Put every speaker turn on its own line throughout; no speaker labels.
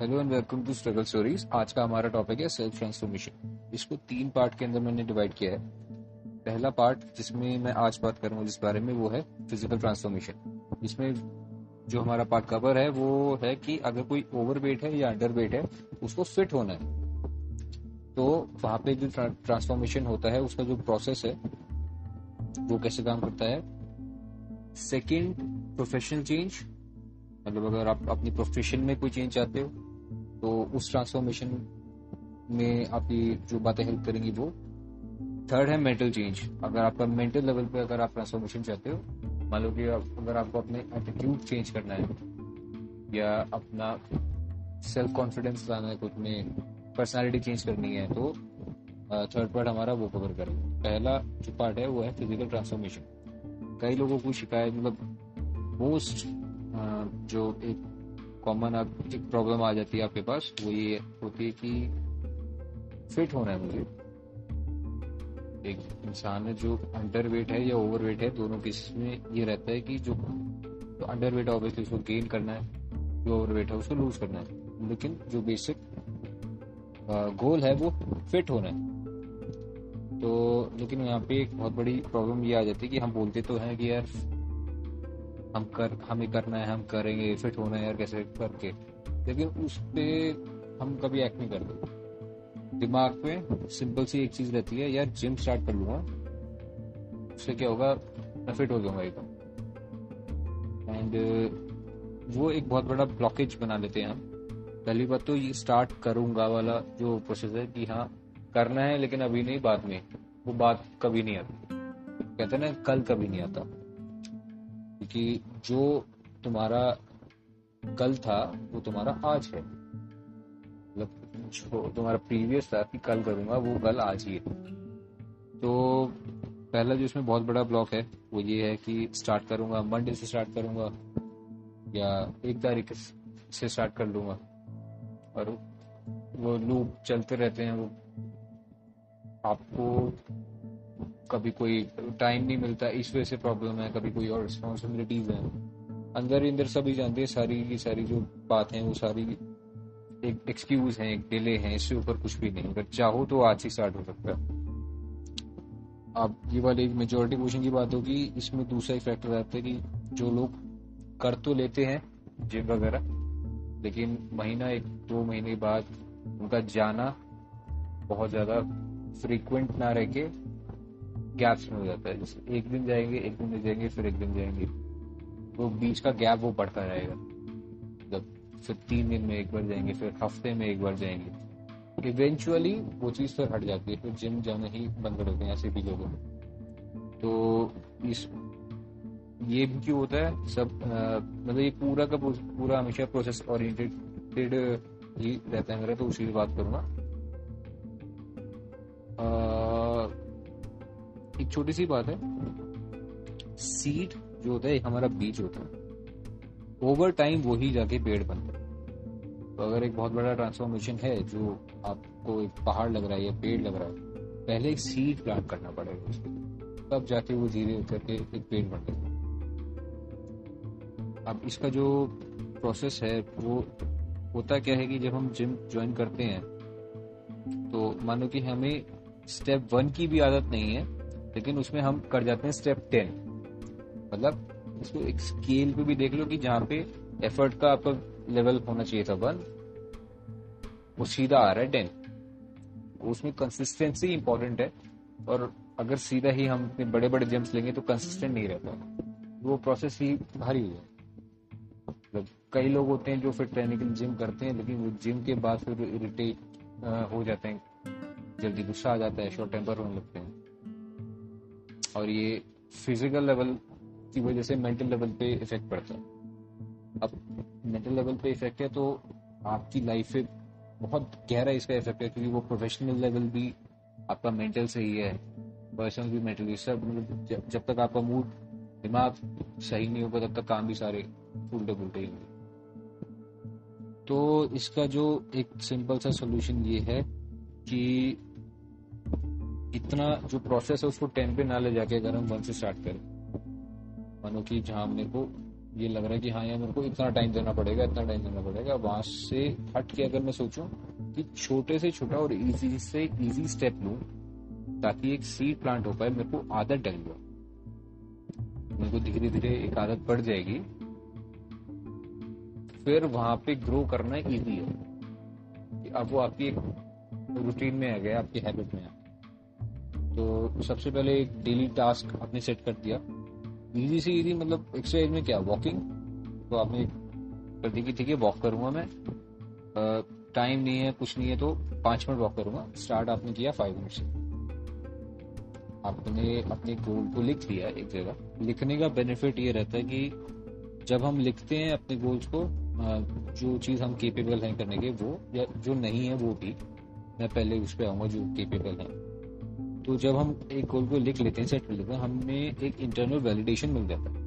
Hello and welcome to struggle stories आज का हमारा टॉपिक है सेल्फ ट्रांसफॉर्मेशन इसको तीन पार्ट के अंदर मैंने डिवाइड किया है। पहला पार्ट जिसमें मैं आज बात करूँगा जिस बारे में वो है फ़िज़िकल ट्रांसफॉर्मेशन इसमें जो हमारा पार्ट कवर है, वो है कि अगर कोई ओवर वेट है या अंडर वेट है, उसको फिट होना है। तो वहाँ पे जो ट्रांसफॉर्मेशन होता है, उसका जो प्रोसेस है, वो कैसे काम करता है? सेकेंड प्रोफेशनल चेंज मतलब अगर आप अपनी प्रोफेशन में कोई चेंज चाहते हो तो उस ट्रांसफॉर्मेशन में आपकी जो बातें हेल्प करेंगी वो। थर्ड है मेंटल चेंज अगर आपका मेंटल लेवल पे अगर आप ट्रांसफॉर्मेशन चाहते हो, मान लो कि अगर आपको अपने एटीट्यूड चेंज करना है, या अपना सेल्फ कॉन्फिडेंस लाना है कुछ में पर्सनालिटी चेंज करनी है तो थर्ड पार्ट हमारा वो कवर करेंगे। पहला जो पार्ट है वो है फ़िज़िकल ट्रांसफॉर्मेशन कई लोगों को शिकायत मतलब मोस्ट जो एक कॉमन एक प्रॉब्लम आ जाती है आपके पास, वो ये होती है कि फिट होना है मुझे। एक इंसान है जो अंडर वेट है या ओवर वेट है, दोनों केस में ये रहता है कि जो तो अंडर वेट ऑब्वियसली उसको गेन करना है, जो ओवर वेट है उसको लूज करना है। लेकिन जो बेसिक गोल है वो फिट होना है। तो लेकिन यहाँ पे एक बहुत बड़ी प्रॉब्लम ये आ जाती है कि हम बोलते तो हैं कि यार हम कर, हमें करना है, हम करेंगे फिट होना है यार कैसे करके। लेकिन उस पर हम कभी एक्ट नहीं करते। दिमाग में सिंपल सी एक चीज़ रहती है, यार जिम स्टार्ट कर लूँगा। उससे क्या होगा? मैं फिट हो जाऊँगा एकदम। एंड वो एक बहुत बड़ा ब्लॉकेज बना लेते हैं हम। पहली बात तो ये स्टार्ट करूँगा वाला जो प्रोसेस है कि हाँ करना है, लेकिन अभी नहीं, बाद में। वो बात कभी नहीं आती। कहते ना, कल कभी नहीं आता। क्योंकि जो तुम्हारा कल था, वो तुम्हारा आज है। मतलब जो तुम्हारा प्रीवियस था कि कल करूँगा, वो कल आज ही है। तो पहला जो इसमें बहुत बड़ा ब्लॉक है, वो ये है कि स्टार्ट करूँगा मंडे से स्टार्ट करूँगा, या एक तारीख से स्टार्ट कर लूँगा। और वो लूप चलते रहते हैं, वो आपको कभी कोई टाइम नहीं मिलता, इस वजह से प्रॉब्लम है, कभी कोई और रिस्पॉन्सिबिलिटीज है। अंदर ही अंदर सभी जानते हैं, सारी की सारी जो बात है, वो सारी एक एक्सक्यूज है, एक डिले है, इससे ऊपर कुछ भी नहीं। अगर चाहो तो आज ही स्टार्ट हो सकता है। अब ये वाले एक मेजोरिटी क्वेश्चन की बात होगी, इसमें दूसरा ही फैक्टर रहता है कि जो लोग कर तो लेते हैं जिम वगैरह, लेकिन महीना एक, दो महीने बाद उनका जाना बहुत ज़्यादा फ्रीक्वेंट ना रह के गैप्स में हो जाता है। एक दिन जाएँगे, एक दिन जाएँगे, फिर एक दिन जाएँगे। तो बीच का गैप वो बढ़ता रहेगा। जब फिर तीन दिन में एक बार जाएँगे, फिर हफ़्ते में एक बार जाएँगे। इवेंचुअली वो चीज़ फिर हट जाती है। फिर जिम जाना ही बंद कर देते हैं ऐसे भी लोगों तो इस, ये भी क्यों होता है? सब मतलब ये पूरा का पूरा हमेशा प्रोसेस ओरिएंटेड ही रहता है मेरा तो उसी बात करूँगा। एक छोटी सी बात है। सीड जो होता है हमारा बीज होता है। ओवर टाइम वो ही जाके पेड़ बनता है। तो अगर एक बहुत बड़ा ट्रांसफॉर्मेशन है, जो आपको एक पहाड़ लग रहा है या पेड़ लग रहा है, पहले एक सीड प्लांट करना पड़ेगा उसके। तब जाके वो धीरे करके एक पेड़ बन जाएगा अब इसका जो प्रोसेस है, वो होता क्या है कि जब हम जिम ज्वाइन करते हैं तो मानो कि हमें स्टेप वन की भी आदत नहीं है लेकिन उसमें हम कर जाते हैं स्टेप टेन मतलब इसको एक स्केल पे भी देख लो कि जहाँ पे एफर्ट का आपका लेवल होना चाहिए था वन वो सीधा आ रहा है टेन उसमें कंसिस्टेंसी इंपॉर्टेंट है। और अगर सीधा ही हम इतने बड़े बड़े जम्प्स लेंगे तो कंसिस्टेंट नहीं रहता। वो प्रोसेस ही भारी है मतलब कई लोग होते हैं जो फिर ट्रेनिंग जिम करते हैं, लेकिन वो जिम के बाद फिर इरिटेट हो जाते हैं। जल्दी गुस्सा आ जाता है शॉर्ट टेम्पर होने लगते हैं। और ये फ़िज़िकल लेवल की वजह से मेंटल लेवल पे इफ़ेक्ट पड़ता है। अब मेंटल लेवल पे इफ़ेक्ट है तो आपकी लाइफ पे बहुत गहरा इसका इफ़ेक्ट है क्योंकि वो प्रोफेशनल लेवल भी आपका मेंटल से ही है। पर्सनल भी मेंटल सब मतलब जब तक आपका मूड दिमाग सही नहीं होगा, तब तक काम भी सारे उल्टे पुलटे ही होंगे। तो इसका जो एक सिंपल सा सोल्यूशन ये है कि इतना जो प्रोसेस है, उसको टेन पे ना ले जाके अगर हम वन से स्टार्ट करें। मानो कि जहाँ मेरे को ये लग रहा है कि हाँ यार, मेरे को इतना टाइम देना पड़ेगा, इतना टाइम देना पड़ेगा। वहाँ से हट के अगर मैं सोचूं कि छोटे से छोटा और इजी से इजी स्टेप लूँ, ताकि एक सीड प्लांट हो पाए, मेरे को आदत डल गया मेरे को धीरे धीरे एक आदत पड़ जाएगी। फिर वहाँ पे ग्रो करना इजी है। अब वो आपकी रूटीन में आ गया, आपकी हैबिट में आ तो सबसे पहले एक डेली टास्क आपने सेट कर दिया। इजी से इजी मतलब एक्सरसाइज में क्या? वॉकिंग तो आपने कर दी कि ठीक है वॉक करूँगा मैं। टाइम नहीं है, कुछ नहीं है तो पाँच मिनट वॉक करूँगा। स्टार्ट आपने किया फाइव मिनट से। आपने अपने गोल को लिख लिया एक जगह। लिखने का बेनिफिट ये रहता है कि जब हम लिखते हैं अपने गोल्स को जो चीज़ हम केपेबल हैं करने के, वो या जो नहीं है, वो भी मैं पहले उस पर आऊँगा जो केपेबल है। तो जब हम एक गोल को लिख लेते हैं सेट कर लेते हैं हमें एक इंटरनल वैलिडेशन मिल जाता है।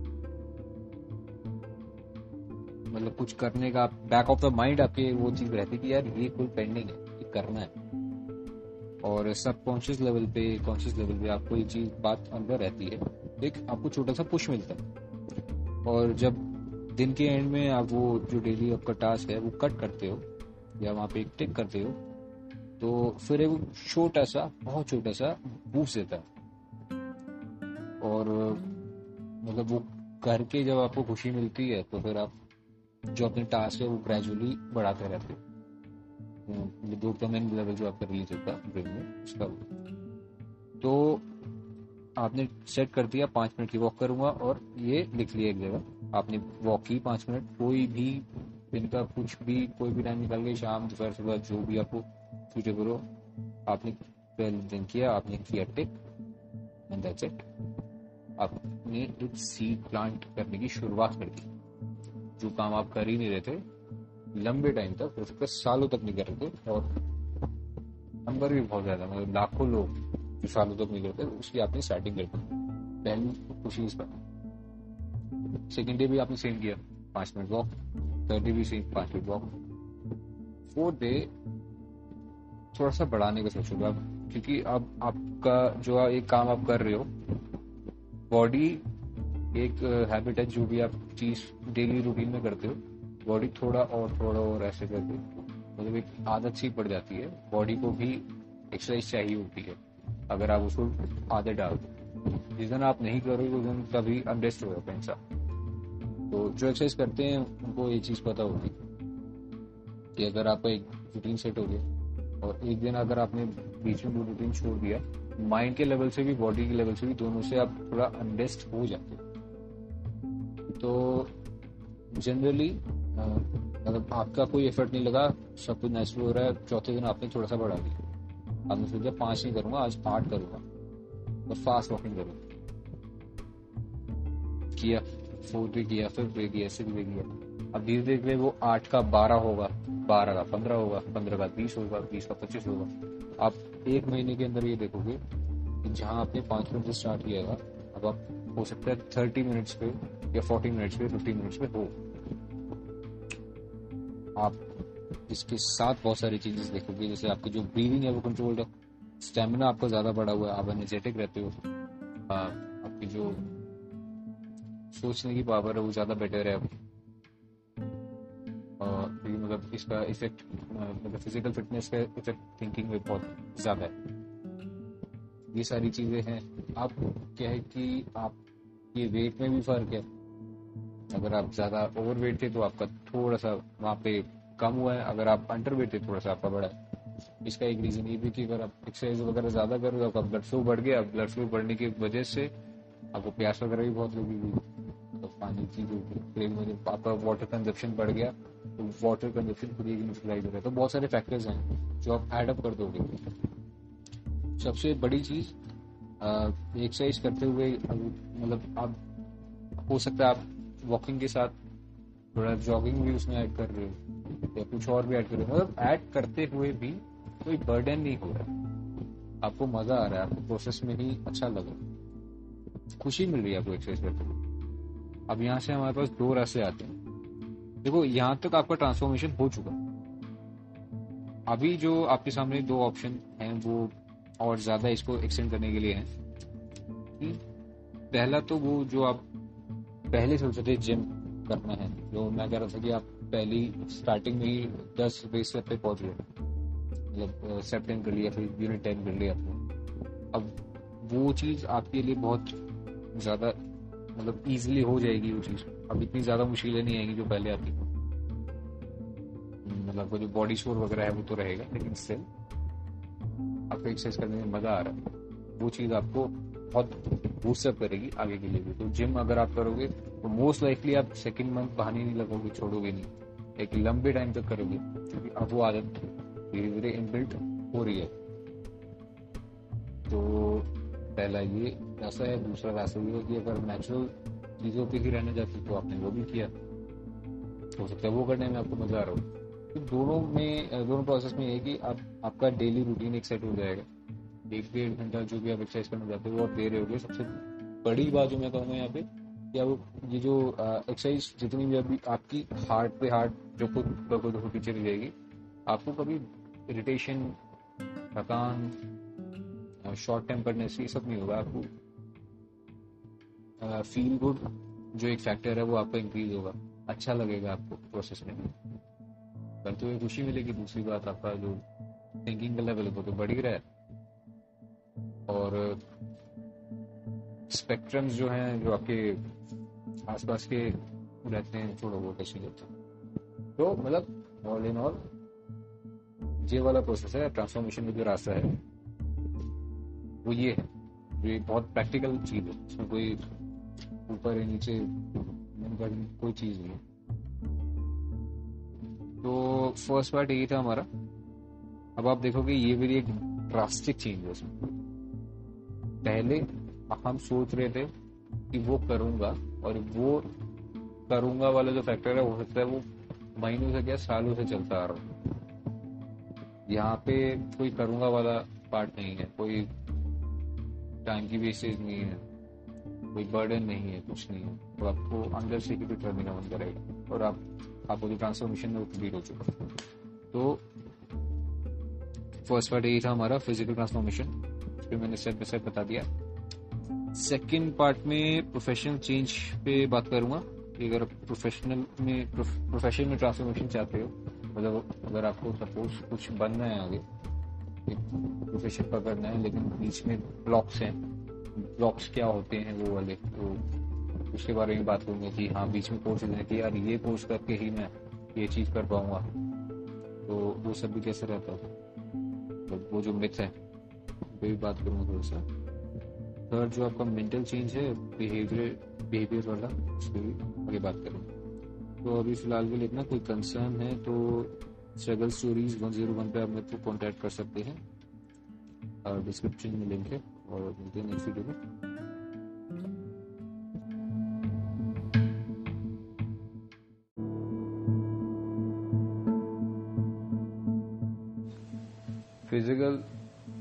मतलब कुछ करने का बैक ऑफ़ द माइंड आपके वो चीज़ रहती है कि यार ये कोई पेंडिंग है, ये करना है। और सबकॉन्शियस लेवल पे कॉन्शियस लेवल पे आपको ये चीज़ बात अंदर रहती है। एक आपको छोटा सा पुश मिलता है। और जब दिन के एंड में आप वो जो डेली आपका टास्क है, वो कट करते हो, या वहाँ पे एक टिक करते हो तो फिर एक छोटा सा, बहुत छोटा सा बूस्ट देता है। और मतलब वो करके जब आपको खुशी मिलती है तो फिर आप जो अपने टास्क है, वो ग्रेजुअली बढ़ाते रहते हो। डोपामिन लेवल जो आपका रिलीज़ होता है में, उसका तो आपने सेट कर दिया पाँच मिनट की वॉक करूँगा, और ये लिख लिया एक जगह। आपने वॉक की पाँच मिनट कोई भी दिन का कुछ भी, कोई भी टाइम निकाल के शाम, दोपहर, सुबह, जो भी आपको सूटेबल हो आपने पहले दिन किया, आपने किया टिक एंड दैट्स इट आपने एक सीड प्लांट करने की शुरुआत कर दी। जो काम आप कर ही नहीं रहे थे, लंबे टाइम तक सकता सालों तक नहीं कर रहे थे, और नंबर भी बहुत ज़्यादा मतलब लाखों लोग जो सालों तक नहीं करते, उसकी आपने स्टार्टिंग कर दी। पहली खुशी इस पर। सेकेंड डे भी आपने सेम किया, पाँच मिनट वॉक थर्ड डे भी सेम पाँच मिनट वॉक फोर्थ डे थोड़ा सा बढ़ाने का सोचोगे आप क्योंकि अब आपका जो एक काम आप कर रहे हो बॉडी एक हैबिट है, जो भी आप चीज़ डेली रूटीन में करते हो बॉडी थोड़ा और थोड़ा और ऐसे करके मतलब एक आदत सी पड़ जाती है। बॉडी को भी एक्सरसाइज चाहिए होती है, अगर आप उसको आदत डाल दो। जिस दिन आप नहीं करोगे, उस दिन कभी अनरेस्ट जाता इंसान। तो जो एक्सरसाइज करते हैं, उनको ये चीज़ पता होगी कि अगर आपका एक रूटीन सेट हो गया और एक दिन अगर आपने बीच में रूटीन छोड़ दिया माइंड के लेवल से भी बॉडी के लेवल से भी दोनों से आप थोड़ा अनरेस्ट हो जाते तो जनरली मतलब आपका कोई एफर्ट नहीं लगा, सब कुछ नेचुरल हो रहा है, चौथे दिन आपने थोड़ा सा बढ़ा दिया। आपने सोचा, पाँच नहीं करूँगा, आज आठ करूँगा। और फास्ट वॉकिंग करूँगा। किया फोर्थ भी किया फिर भी किया सिक्स भी किया। अब धीरे धीरे वो आठ का बारह होगा, बारह का पंद्रह होगा, पंद्रह का बीस होगा, बीस का पच्चीस होगा। आप एक महीने के अंदर ये देखोगे कि जहाँ आपने पाँच मिनट से स्टार्ट किया था, अब आप हो सकता है थर्टी मिनट्स पे या फोर्टी मिनट्स पे फिफ्टी मिनट्स पे हो। आप इसके साथ बहुत सारी चीज़ें देखोगे, जैसे आपकी जो ब्रीदिंग है वो कंट्रोल्ड है। स्टेमिना आपका ज़्यादा बढ़ा हुआ है, आप एनर्जेटिक रहते हो। आपकी जो सोचने की पावर है वो ज़्यादा बेटर है। मतलब इसका इफ़ेक्ट मतलब फ़िज़िकल फिटनेस का इफ़ेक्ट थिंकिंग में बहुत ज़्यादा है। ये सारी चीज़ें हैं। आप, क्या है कि आप, ये वेट में भी फ़र्क है। अगर आप ज़्यादा ओवर वेट थे तो आपका थोड़ा सा वहाँ पे कम हुआ है। अगर आप अंडर वेट थे थोड़ा सा आपका बढ़ा है। इसका एक रीजन ये भी कि अगर आप एक्सरसाइज वगैरह ज़्यादा कर रहे हो आपका ब्लड फ्लो बढ़ गया। ब्लड फ्लो बढ़ने की वजह से आपको प्यास वगैरह भी बहुत लगेगी तो पानी की जो आपका वाटर कंजप्शन बढ़ गया। तो वाटर कंजप्शन खुद ही न्यूट्रलाइज हो रहा है। तो बहुत सारे फैक्टर्स हैं जो आप एडअप कर दोगे। सबसे बड़ी चीज़ एक्सरसाइज करते हुए मतलब आप, हो सकता है आप वॉकिंग के साथ थोड़ा जॉगिंग भी उसमें ऐड कर रहे हो, या कुछ और भी ऐड कर रहे हो। मतलब ऐड करते हुए भी कोई बर्डन नहीं हो रहा। आपको मज़ा आ रहा है, आपको प्रोसेस में ही अच्छा लग। रहा खुशी मिल रही है आपको एक्सरसाइज करते हुए। अब यहाँ से हमारे पास दो रास्ते आते हैं। देखो, यहाँ तक आपका ट्रांसफॉर्मेशन हो चुका। अभी जो आपके सामने दो ऑप्शन हैं, वो और ज़्यादा इसको एक्सटेंड करने के लिए हैं। पहला तो वो जो आप पहले सोचते थे जिम करना है, जो मैं कह रहा था कि आप पहली स्टार्टिंग में ही दस बेस पे पहुँच गए। मतलब सेट टेन कर लिया, फिर यूनिट टेन कर लिया आपने। अब वो चीज़ आपके लिए बहुत ज़्यादा मतलब इजीली हो जाएगी वो चीज़। अब इतनी ज़्यादा मुश्किलें नहीं आएँगी जो पहले आती मतलब जो बॉडी शोर वगैरह है, वो तो रहेगा, लेकिन स्टिल आपको एक्सरसाइज करने में मज़ा आ रहा है। वो चीज़ आपको बहुत बूस्टअप करेगी आगे के लिए भी। तो जिम अगर आप करोगे तो मोस्ट लाइकली आप सेकेंड मंथ बहाने नहीं लगोगे, छोड़ोगे नहीं। एक लंबे टाइम तक करोगे, क्योंकि अब वो आदत धीरे धीरे इनबिल्ट हो रही है। तो पहला ये ऐसा है, दूसरा रास्ता ये है कि अगर नेचुरल चीज़ों पे ही रहना चाहते तो आपने वो भी किया। हो सकता है वो करने में आपको मज़ा आ रहा हो। तो दोनों में, दोनों प्रोसेस में ये कि आप, आपका डेली रूटीन एक सेट हो जाएगा। एक डेढ़ घंटा जो भी आप एक्सरसाइज करना चाहते हो, वो आप दे रहे होगे। सबसे बड़ी बात जो मैं कहूँगा यहाँ पे, कि अब ये जो एक्सरसाइज जितनी भी अभी आपकी हार्ट पे हार्ट जो खुद खुद होती चली जाएगी, आपको कभी इरिटेशन थकान शॉर्ट टेम्परनेस ये सब नहीं होगा आपको। फील गुड जो एक फैक्टर है, वो आपका इंक्रीज होगा। अच्छा लगेगा आपको प्रोसेस में। करते हुए खुशी मिलेगी, दूसरी बात आपका जो थिंकिंग का लेवल है तो बढ़ ही रहा है। और स्पेक्ट्रम्स जो हैं, जो आपके आसपास के रहते हैं छोड़ो वो कैसे लेते हैं। तो मतलब ऑल इन ऑल ये वाला प्रोसेस है ट्रांसफॉर्मेशन का जो रास्ता है वो ये है। ये बहुत प्रैक्टिकल चीज़ है। इसमें कोई ऊपर या नीचे कोई चीज़ नहीं है। तो फ़र्स्ट पार्ट यही था हमारा। अब आप देखोगे ये भी एक ड्रास्टिक चेंज है उसमें। पहले हम सोच रहे थे कि वो करूँगा और वो करूँगा वाला जो फैक्टर है, हो सकता है वो महीनों से क्या सालों से चलता आ रहा हो। यहाँ पे कोई करूँगा वाला पार्ट नहीं है। कोई टाइम की वेस्टेज नहीं है, कोई बर्डन नहीं है, कुछ नहीं है। तो आपको अंदर से ही करने का मन करेगा और आप, आपको जो ट्रांसफॉर्मेशन में वो कंप्लीट हो चुका तो फ़र्स्ट पार्ट यही था हमारा फ़िज़िकल ट्रांसफॉर्मेशन फिर मैंने स्टेप बाय स्टेप बता दिया। सेकंड पार्ट में प्रोफेशनल चेंज पे बात करूँगा। कि अगर प्रोफेशनल में प्रोफेशन में ट्रांसफॉर्मेशन चाहते हो मतलब अगर आपको सपोज़ कुछ बनना है आगे प्रोफेशन पकड़ना है, लेकिन बीच में ब्लॉक्स हैं। ब्लॉक्स क्या होते हैं वो वाले? तो उसके बारे में बात करूँगा कि हाँ बीच में कोर्स है कि यार ये कोर्स करके ही मैं ये चीज़ कर पाऊँगा। तो वो सब भी कैसे रहता है? तो वो जो मिथ है, वो भी बात करूँगा थोड़ा सा। थर्ड जो आपका मेंटल चेंज है बिहेवियर बिहेवियर वाला उस पर भी आगे बात करेंगे। तो अभी फ़िलहाल के लिए इतना, कोई कंसर्न है तो struggle stories one zero one पे आप मेरे को कॉन्टैक्ट कर सकते हैं। डिस्क्रिप्शन में लिंक है, और मिलते हैं नेक्स्ट वीडियो में। फ़िज़िकल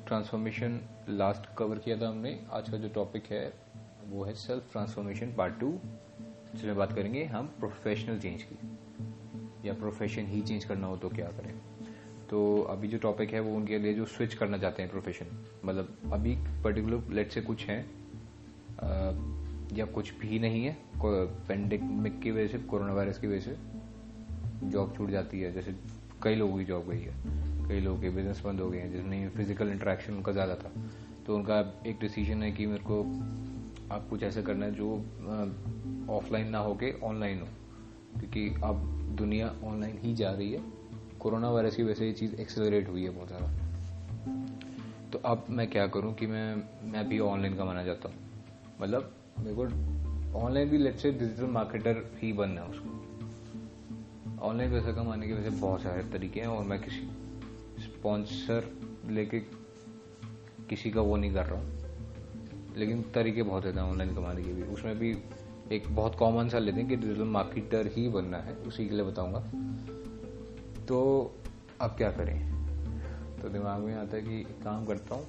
ट्रांसफॉर्मेशन लास्ट कवर किया था हमने। आज का जो टॉपिक है, वो है सेल्फ ट्रांसफॉर्मेशन पार्ट टू जिसमें बात करेंगे हम प्रोफेशनल चेंज की। या प्रोफेशन ही चेंज करना हो तो क्या करें? तो अभी जो टॉपिक है वो उनके लिए जो स्विच करना चाहते हैं प्रोफेशन मतलब अभी पर्टिकुलर लेट से कुछ है या कुछ भी नहीं है पेंडेमिक की वजह से कोरोना वायरस की वजह से जॉब छूट जाती है, जैसे कई लोगों की जॉब गई है, कई लोगों के बिज़नेस बंद हो गए हैं, जिसमें फ़िज़िकल इंटरेक्शन उनका ज़्यादा था। तो उनका एक डिसीज़न है कि मेरे को आप कुछ ऐसा करना है जो ऑफलाइन ना हो के ऑनलाइन हो। क्योंकि अब दुनिया ऑनलाइन ही जा रही है। कोरोना वायरस की वजह से ये चीज़ एक्सेलरेट हुई है बहुत ज़्यादा। तो अब मैं क्या करूँ कि मैं मैं भी ऑनलाइन कमाना चाहता हूँ। मतलब मेरे को ऑनलाइन भी लेट से डिजिटल मार्केटर ही बनना है उसको। ऑनलाइन पैसा कमाने के वैसे बहुत सारे तरीके हैं और मैं किसी स्पॉन्सर लेके किसी का वो नहीं कर रहा हूँ। लेकिन तरीके बहुत हैं ऑनलाइन कमाने के भी। उसमें भी एक बहुत कॉमन सा लेते हैं कि डिजिटल मार्केटर ही बनना है, उसी के लिए बताऊँगा। तो अब क्या करें? तो दिमाग में आता है कि काम करता हूँ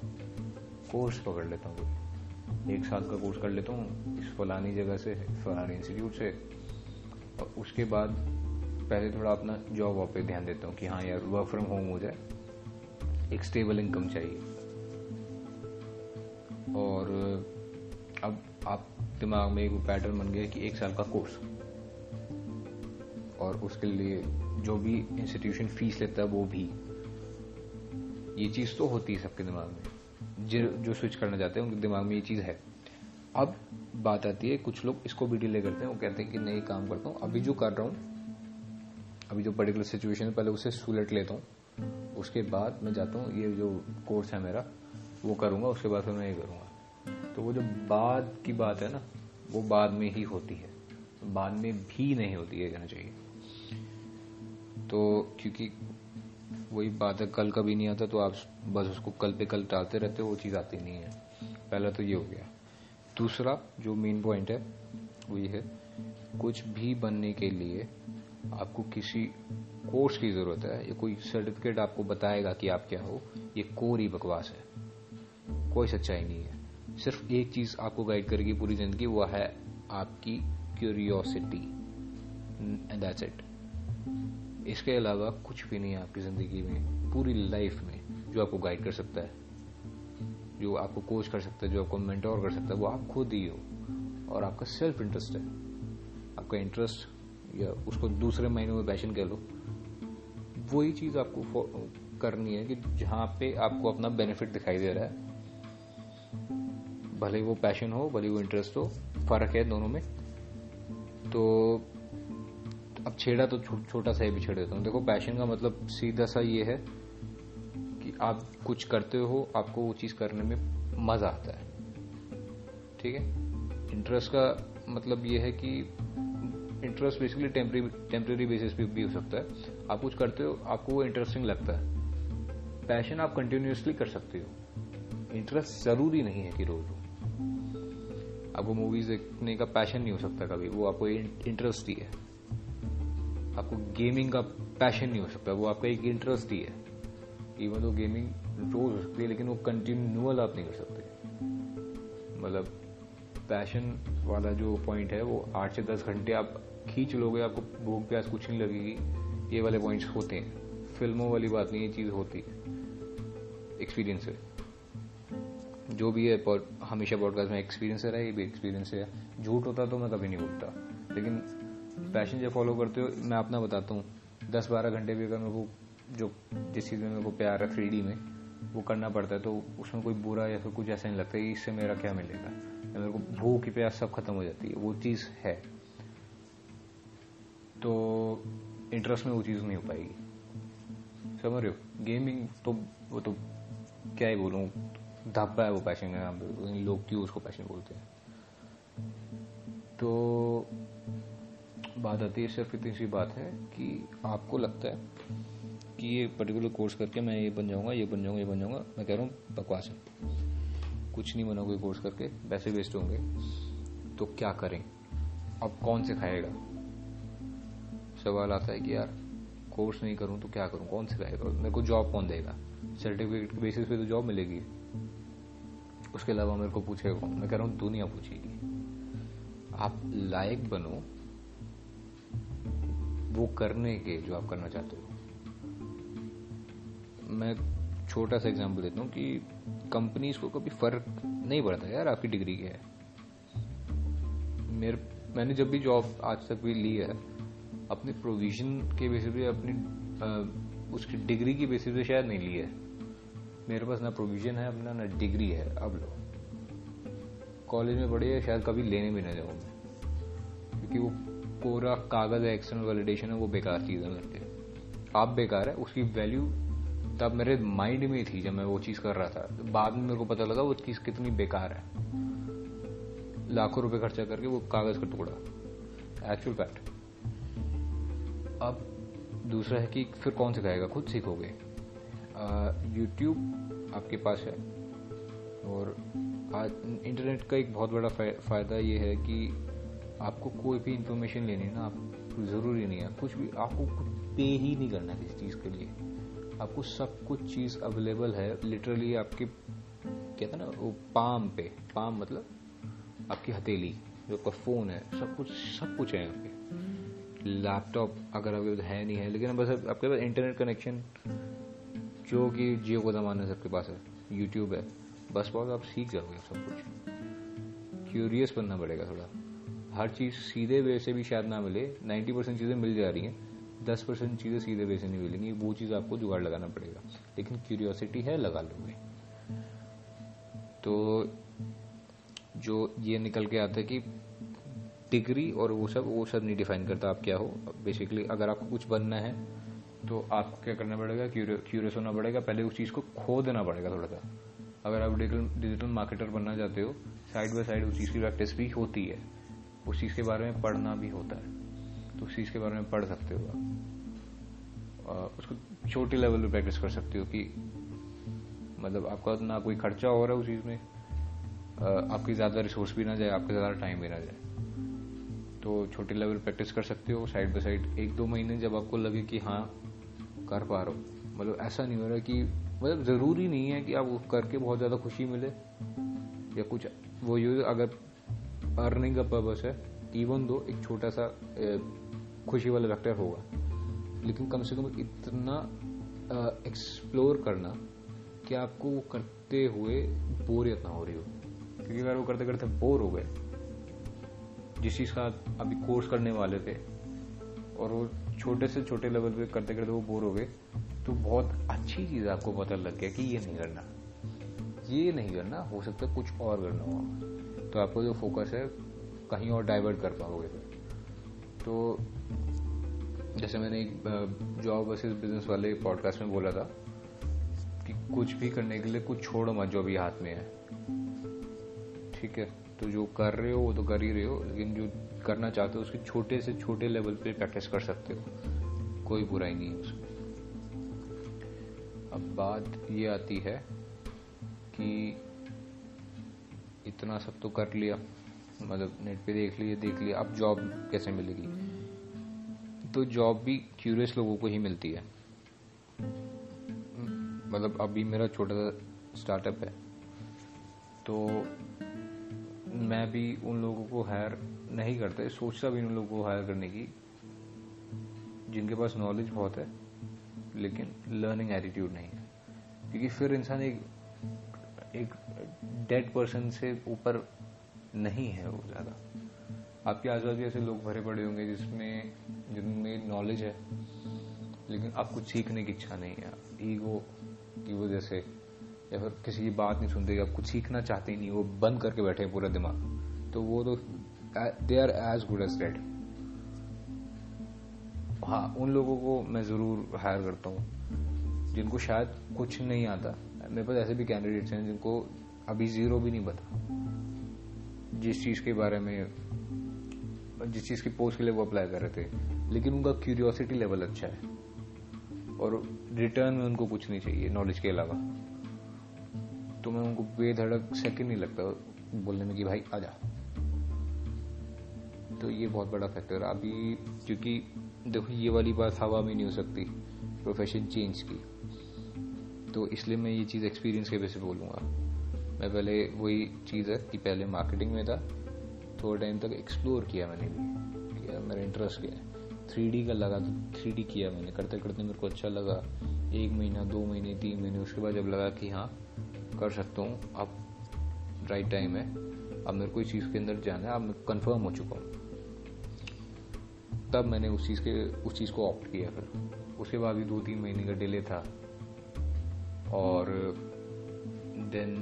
कोर्स पकड़ लेता हूँ। एक साल का कोर्स कर लेता हूँ, इस फलानी जगह से, फलानी इंस्टीट्यूट से। और उसके बाद पहले थोड़ा अपना जॉब वॉब पे ध्यान देता हूँ कि हाँ यार वर्क फ्रॉम होम हो जाए। एक स्टेबल इनकम चाहिए। और अब आप दिमाग में एक पैटर्न बन गया कि एक साल का कोर्स और उसके लिए जो भी इंस्टीट्यूशन फ़ीस लेता है, वो भी। ये चीज़ तो होती है सबके दिमाग में। जो जो स्विच करना चाहते हैं, उनके दिमाग में ये चीज़ है। अब बात आती है, कुछ लोग इसको भी डिले करते हैं। वो कहते हैं कि नहीं काम करता हूँ। अभी जो कर रहा हूँ, अभी जो पर्टिकुलर सिचुएशन है, पहले उसे सुलट लेता हूँ। उसके बाद मैं जाता हूँ, ये जो कोर्स है मेरा, वो करूँगा। उसके बाद फिर मैं ये करूँगा। तो वो जो बाद की बात है ना, वो बाद में ही होती है। बाद में भी नहीं होती है कहना चाहिए। तो क्योंकि वही बात है, कल कभी नहीं आता तो आप बस उसको कल पे कल टालते रहते हो, वो चीज़ आती नहीं है। पहला तो ये हो गया। दूसरा, जो मेन पॉइंट है, वो ये है, कुछ भी बनने के लिए आपको किसी कोर्स की ज़रूरत है, या कोई सर्टिफिकेट आपको बताएगा कि आप क्या हो, ये कोरी बकवास है। कोई सच्चाई नहीं है। सिर्फ़ एक चीज़ आपको गाइड करेगी पूरी ज़िंदगी, वो है आपकी क्यूरियोसिटी एंड दैट्स इट इसके अलावा कुछ भी नहीं है आपकी ज़िंदगी में, पूरी लाइफ में जो आपको गाइड कर सकता है, जो आपको कोच कर सकता है, जो आपको मेंटोर कर सकता है, वो आप खुद ही हो और आपका सेल्फ इंटरेस्ट है. आपका इंटरेस्ट या उसको दूसरे महीनों में पैशन कह लो, वही चीज़ आपको करनी है कि जहाँ पे आपको अपना बेनिफिट दिखाई दे रहा है. भले वो पैशन हो भले वो इंटरेस्ट हो फ़र्क है दोनों में। तो अब छेड़ा तो छो, छोटा सा ही भी छेड़ देता हूँ। देखो पैशन का मतलब सीधा सा ये है कि आप कुछ करते हो आपको वो चीज़ करने में मज़ा आता है। ठीक है? इंटरेस्ट का मतलब ये है कि इंटरेस्ट बेसिकली टेम्प्रेरी बेसिस पे भी हो सकता है। आप कुछ करते हो आपको वो इंटरेस्टिंग लगता है। पैशन आप कंटिन्यूसली कर सकते हो। इंटरेस्ट ज़रूरी नहीं है कि रोज हो आपको मूवीज़ देखने का पैशन नहीं हो सकता कभी। वो आपको इंटरेस्ट ही है। आपको गेमिंग का पैशन नहीं हो सकता। वो आपका एक इंटरेस्ट ही है। इवन तो गेमिंग रोज हो सकती है, लेकिन वो कंटिन्यूअल आप नहीं कर सकते। मतलब पैशन वाला जो पॉइंट है, वो आठ से दस घंटे आप खींच लोगे, आपको भूख प्यास कुछ नहीं लगेगी। ये वाले पॉइंट्स होते हैं। फ़िल्मों वाली बात नहीं ये चीज़ होती एक्सपीरियंस है। जो भी है हमेशा पॉडकास्ट में एक्सपीरियंस है ये भी एक्सपीरियंस है। झूठ होता तो मैं कभी नहीं बोलता। लेकिन पैशन जब फॉलो करते हो, मैं अपना बताता हूँ। दस बारह घंटे भी अगर मेरे को जो, जिस चीज़ में मेरे को प्यार है थ्री में, वो करना पड़ता है तो उसमें कोई बुरा या फिर कुछ ऐसा नहीं लगता इससे मेरा क्या मिलेगा। मेरे को भूख की प्यास सब खत्म हो जाती है, वो चीज़ है। तो इंटरेस्ट में वो चीज़ नहीं हो पाएगी। समझ रहे हो? गेमिंग तो वो तो क्या ही बोलूँ धब्बा है वो पैशन का नाम लोग क्यों उसको पैशन बोलते हैं? तो बात आती है, सिर्फ़ इतनी सी बात है कि आपको लगता है कि ये पर्टिकुलर कोर्स करके मैं ये बन जाऊँगा, ये बन जाऊँगा, ये बन जाऊँगा। मैं कह रहा हूँ, बकवास है। कुछ नहीं बना कोई कोर्स करके, पैसे वेस्ट होंगे। तो क्या करें? अब कौन से खाएगा? सवाल आता है कि यार कोर्स नहीं करूँ तो क्या करूँ? कौन से खाएगा? मेरे को जॉब कौन देगा? सर्टिफिकेट के बेसिस पे तो जॉब मिलेगी। उसके अलावा मेरे को कौन मैं कह रहा हूँ दुनिया पूछेगी आप लायक बनो वो करने के जो आप करना चाहते हो। मैं छोटा सा एग्जांपल देता हूँ कि कंपनीज़ को कभी फ़र्क नहीं पड़ता यार आपकी डिग्री क्या है मेरे मैंने जब भी जॉब आज तक भी ली है अपनी प्रोविज़न के बेसिस पे अपनी आ, उसकी डिग्री की बेसिस पे शायद नहीं ली है। मेरे पास ना प्रोविज़न है, अपना ना डिग्री है, अब लो। कॉलेज में पढ़ी, शायद कभी लेने भी ना जाऊँ मैं। क्योंकि वो कोरा कागज़ है एक्सटर्नल वैलिडेशन है, वो बेकार चीज़ है मेरे लिए। आप बेकार है, उसकी वैल्यू तब मेरे माइंड में थी जब मैं वो चीज़ कर रहा था। बाद में मेरे को पता लगा वो चीज़ कितनी बेकार है। लाखों रुपए खर्चा करके वो कागज़ का टुकड़ा। एक्चुअल फैक्ट अब दूसरा है कि फिर कौन सिखाएगा? खुद सीखोगे। यूट्यूब आपके पास है। और आज इंटरनेट का एक बहुत बड़ा फ़ायदा ये है कि आपको कोई भी इंफॉर्मेशन लेनी है ना, आप, ज़रूरी नहीं है। कुछ भी, आपको कुछ पे ही नहीं करना किसी चीज़ के लिए। आपको सब कुछ चीज़ अवेलेबल है लिटरली आपके, कहते ना, वो पाम पे पाम मतलब आपकी हथेली, जो आपका फ़ोन है, सब कुछ सब कुछ है पे। लैपटॉप अगर आपके पास है नहीं है, लेकिन बस आपके पास इंटरनेट कनेक्शन जो कि जियो का ज़माना सबके पास है यूट्यूब है। बस बहुत आप सीख जाओगे सब कुछ। क्यूरियस बनना पड़ेगा थोड़ा। हर चीज़ सीधे वे से भी शायद ना मिले। 90 परसेंट चीज़ें मिल जा रही हैं। 10 परसेंट चीज़ें सीधे वे से नहीं मिलेंगी। वो चीज़ आपको जुगाड़ लगाना पड़ेगा। लेकिन क्यूरियोसिटी है, लगा लोगे। तो जो ये निकल के आता है कि डिग्री और वो सब वो सब नहीं डिफाइन करता आप क्या हो। बेसिकली अगर आपको कुछ बनना है तो आपको क्या करना पड़ेगा? क्यूरियस होना पड़ेगा। पहले उस चीज़ को खो देना पड़ेगा थोड़ा सा। अगर आप डिजिटल डिजिटल मार्केटर बनना चाहते हो साइड बाय साइड उस चीज़ की प्रैक्टिस भी होती है। उस चीज़ के बारे में पढ़ना भी होता है। तो उस चीज़ के बारे में पढ़ सकते हो आप। उसको छोटे लेवल पे प्रैक्टिस कर सकते हो कि मतलब आपका ना कोई खर्चा हो रहा है उस चीज़ में आपकी ज़्यादा रिसोर्स भी ना जाए, आपका ज़्यादा टाइम भी ना जाए। तो छोटे लेवल प्रैक्टिस कर सकते हो। साइड बाय साइड एक दो महीने जब आपको लगे कि हाँ कर पा रहे हो। मतलब ऐसा नहीं हो रहा कि मतलब ज़रूरी नहीं है कि आप करके बहुत ज़्यादा खुशी मिले या कुछ, वो यूज़ अगर अर्निंग का पर्पस है इवन दो एक छोटा सा खुशी वाला फैक्टर होगा। लेकिन कम से कम इतना एक्सप्लोर करना कि आपको वो करते हुए बोरियत ना हो रही हो। क्योंकि अगर वो करते करते बोर हो गए, जिस चीज़ का अभी कोर्स करने वाले थे, और वो छोटे से छोटे लेवल पे करते करते वो बोर हो गए तो बहुत अच्छी चीज़ आपको पता लग गया कि ये नहीं करना। ये नहीं करना, हो सकता कुछ और करना हो। तो आपको जो फोकस है, कहीं और डाइवर्ट कर पाओगे तो जैसे मैंने एक जॉब वर्सेस बिज़नेस वाले पॉडकास्ट में बोला था कि कुछ भी करने के लिए कुछ छोड़ो मत, जो भी हाथ में है। ठीक है? तो जो कर रहे हो, वो तो कर ही रहे हो, लेकिन जो करना चाहते हो, उसके छोटे से छोटे लेवल पे प्रैक्टिस कर सकते हो। कोई बुराई नहीं है अब बात ये आती है कि इतना सब तो कर लिया मतलब नेट पे देख लिया देख लिया, अब जॉब कैसे मिलेगी? तो जॉब भी क्यूरियस लोगों को ही मिलती है। मतलब अभी मेरा छोटा सा स्टार्टअप है तो मैं भी उन लोगों को हायर नहीं करते, सोचता भी उन लोगों को हायर करने की। जिनके पास नॉलेज बहुत है, लेकिन लर्निंग एटीट्यूड नहीं है। क्योंकि फिर इंसान एक एक डेड पर्सन से ऊपर नहीं है वो ज़्यादा। आपके आसपास ऐसे लोग भरे पड़े होंगे जिसमें, जिनमें नॉलेज है, लेकिन आप कुछ सीखने की इच्छा नहीं है। ईगो की वजह से, या फिर किसी की बात नहीं सुनते, आप कुछ सीखना चाहते ही नहीं, वो बंद करके बैठे पूरा दिमाग। तो वो तो they are as good as dead हाँ उन लोगों को मैं ज़रूर हायर करता हूँ, जिनको शायद कुछ नहीं आता। मेरे पास ऐसे भी कैंडिडेट्स हैं जिनको अभी ज़ीरो भी नहीं पता। जिस चीज़ के बारे में, जिस चीज़ की पोस्ट के लिए वो अप्लाई कर रहे थे। लेकिन उनका क्यूरियोसिटी लेवल अच्छा है। और रिटर्न में उनको कुछ नहीं चाहिए नॉलेज के अलावा। तो मैं उनको बेधड़क सेकंड नहीं लगता बोलने में कि भाई, आ जा। तो ये बहुत बड़ा फैक्टर है। अभी क्योंकि देखो, ये वाली बात हवा में नहीं हो सकती प्रोफेशन चेंज की। तो इसलिए मैं ये चीज़ एक्सपीरियंस के पे बोलूँगा। मैं पहले वही चीज़ है कि पहले मार्केटिंग में था, थोड़ा टाइम तक एक्सप्लोर किया मैंने भी, किया, मेरा इंटरेस्ट गया थ्री का लगा तो थ्री किया मैंने करते करते मेरे को अच्छा लगा। एक महीना, दो महीने, तीन महीने, उसके बाद जब लगा कि हाँ कर सकता हूँ, अब राइट टाइम है। अब मेरे को इस चीज़ के अंदर जाना है, अब मैं कन्फर्म हो चुका हूँ। तब मैंने उस चीज़ के, उस चीज़ को ऑप्ट किया फिर उसके बाद भी दो तीन महीने का डिले था। और देन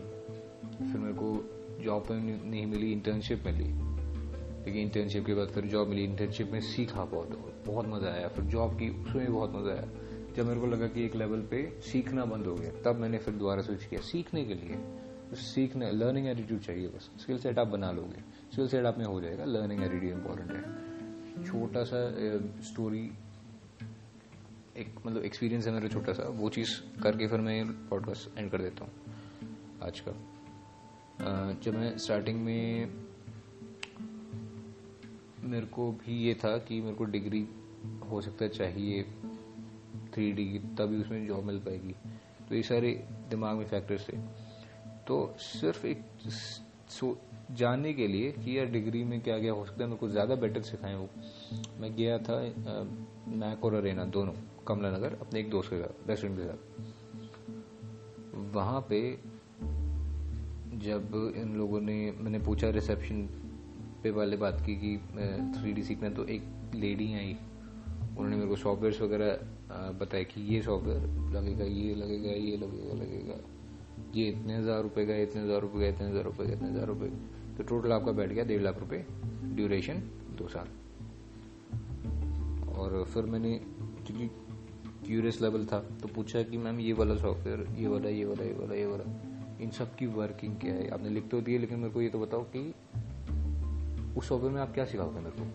फिर मेरे को जॉब तो नहीं मिली इंटर्नशिप मिली। लेकिन इंटर्नशिप के बाद फिर जॉब मिली। इंटर्नशिप में सीखा बहुत बहुत मज़ा आया। फिर जॉब की, उसमें भी बहुत मज़ा आया। जब मेरे को लगा कि एक लेवल पे सीखना बंद हो गया, तब मैंने फिर दोबारा स्विच किया। सीखने के लिए सीखने लर्निंग एटीट्यूड चाहिए बस। स्किल सेट आप बना लोगे। स्किल सेट आप में हो जाएगा। लर्निंग एटीट्यूड इंपॉर्टेंट है। छोटा सा स्टोरी एक मतलब एक्सपीरियंस है मेरा छोटा सा, वो चीज़ करके फिर मैं पॉडकास्ट एंड कर देता हूँ, आज का। जब मैं स्टार्टिंग में, मेरे को भी ये था कि मेरे को डिग्री हो सकता है चाहिए थ्री डी की तभी उसमें जॉब मिल पाएगी। तो ये सारे दिमाग में फैक्टर्स थे। तो सिर्फ़ एक जानने के लिए कि यार डिग्री में क्या क्या हो सकता है मेरे को ज़्यादा बेटर सिखाएँ वो। मैं गया था मैक और अरेना दोनों कमला नगर अपने एक दोस्त के साथ बेस्ट फ्रेंड के साथ। वहाँ पे जब इन लोगों ने, मैंने पूछा रिसेप्शन पे वाले बात की कि थ्री डी सीखना तो एक लेडी आई। उन्होंने मेरे को सॉफ्टवेयर वगैरह बताया कि ये सॉफ्टवेयर लगेगा, ये लगेगा ये लगेगा लगेगा। ये इतने हज़ार रुपए का, इतने हज़ार रुपए का, इतने हज़ार रुपए का, इतने हज़ार रुपए तो टोटल आपका बैठ गया डेढ़ लाख रुपए ड्यूरेशन दो साल। और फिर मैंने क्योंकि क्यूरियस लेवल था तो पूछा कि मैम ये वाला सॉफ्टवेयर ये वाला ये वाला ये वाला ये वाला, इन सब की वर्किंग क्या है? आपने लिख तो दिए, लेकिन मेरे को ये तो बताओ कि उस सॉफ्टवेयर में आप क्या सिखाओगे मेरे को?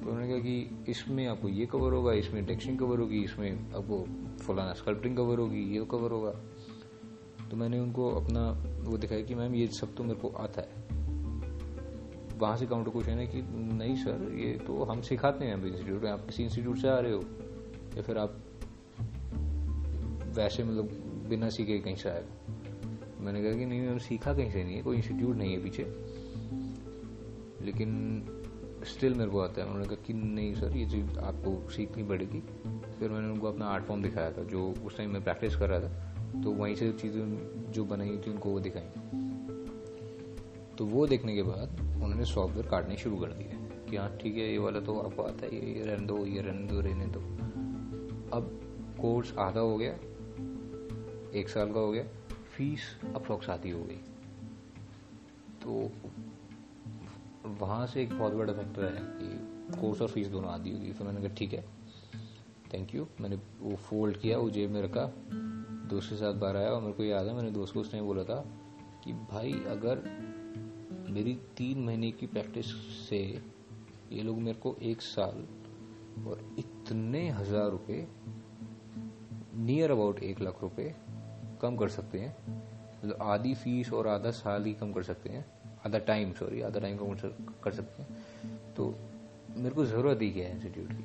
तो उन्होंने कहा कि इसमें आपको ये कवर होगा, इसमें टेक्सटिंग कवर होगी, इसमें आपको फलाना स्कल्पटिंग कवर होगी, ये कवर होगा। तो मैंने उनको अपना वो दिखाया कि मैम ये सब तो मेरे को आता है। वहाँ से काउंटर क्वेश्चन है कि, नहीं सर, ये तो हम सिखाते हैं इंस्टीट्यूट में, आप किसी इंस्टीट्यूट से आ रहे हो, या फिर आप वैसे मतलब बिना सीखे कहीं से आए मैंने कहा कि, नहीं मैंने सीखा कहीं से नहीं है, कोई इंस्टीट्यूट नहीं है पीछे। लेकिन स्टिल मेरे को आता है, उन्होंने कहा कि, नहीं सर, ये चीज़ आपको सीखनी पड़ेगी। फिर मैंने उनको अपना आर्ट फॉर्म दिखाया था, जो उस टाइम मैं प्रैक्टिस कर रहा था तो वहीं से चीज़ें, जो बनाई थी, उनको वो दिखाई। तो वो देखने के बाद उन्होंने सॉफ्टवेयर काटने शुरू कर दिए कि हाँ ठीक है, ये वाला तो आपको आता है, ये रहने दो, ये रहने दो रहने दो। अब कोर्स आधा हो गया, एक साल का हो गया फ़ीस अप्रोक्स आधी हो गई। तो वहाँ से एक बहुत बड़ा फैक्टर है कि कोर्स और फ़ीस दोनों आधी होगी फिर मैंने कहा, ठीक है थैंक यू मैंने वो फोल्ड किया, वो जेब में रखा, दोस्त के साथ बाहर आया और मेरे को याद है, मैंने दोस्त को उसने बोला था कि, भाई, अगर मेरी तीन महीने की प्रैक्टिस से ये लोग मेरे को एक साल और इतने हज़ार रुपए नियर अबाउट एक लाख रुपए कम कर सकते हैं। मतलब आधी फ़ीस और आधा साल ही कम कर सकते हैं। आधा टाइम सॉरी आधा टाइम कम कर सकते हैं। तो मेरे को ज़रूरत ही क्या है इंस्टीट्यूट की?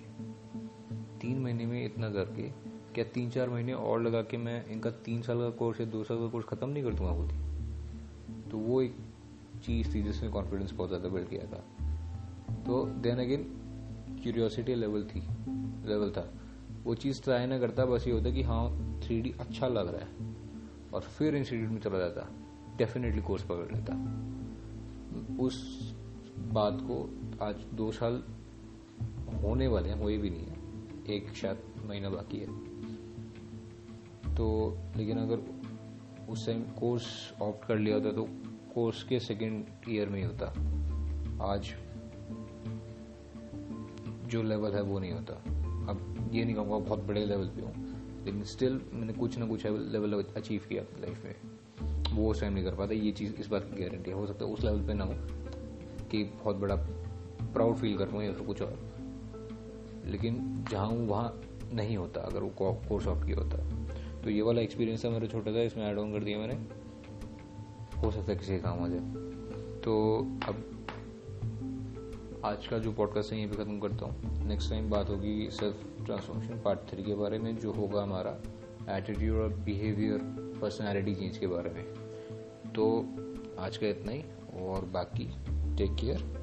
तीन महीने में इतना करके क्या तीन चार महीने और लगा के मैं इनका तीन साल का कोर्स या दो साल का कोर्स ख़त्म नहीं कर दूँगा खुद ही? तो वो एक चीज़ थी जिसने कॉन्फिडेंस बहुत ज़्यादा बिल्ड किया था। तो देन अगेन क्यूरियोसिटी लेवल थी लेवल था। वो चीज़ ट्राई ना करता, बस ये होता कि हाँ थ्री अच्छा लग रहा है। और फिर इंस्टीट्यूट में चला जाता। डेफिनेटली कोर्स पकड़ लेता। उस बात को आज दो साल होने वाले हैं, हुए भी नहीं है। एक शायद महीना बाकी है। तो लेकिन अगर उस टाइम कोर्स ऑप्ट कर लिया होता तो कोर्स के सेकेंड ईयर में ही होता। आज जो लेवल है वो नहीं होता। अब ये नहीं कहूँगा बहुत बड़े लेवल पे हूँ, लेकिन स्टिल मैंने कुछ ना कुछ लेवल अचीव किया लाइफ में। वो उस टाइम नहीं कर पाता, ये चीज़ इस बात की गारंटी है। हो सकता है उस लेवल पे ना हो कि बहुत बड़ा प्राउड फील कर पाऊँ या फिर कुछ और। लेकिन जहाँ हूँ, वहाँ नहीं होता, अगर वो कोर्स ऑफ़ किया होता। तो ये वाला एक्सपीरियंस था मेरा छोटा था इसमें एड ऑन कर दिया मैंने। हो सकता है किसी काम आ जाए। तो अब आज का जो पॉडकास्ट है यहीं पे ख़त्म करता हूँ। नेक्स्ट टाइम बात होगी सेल्फ ट्रांसफॉर्मेशन पार्ट थ्री के बारे में, जो होगा हमारा एटीट्यूड और बिहेवियर पर्सनैलिटी चेंज के बारे में। तो आज का इतना ही, और बाकी टेक केयर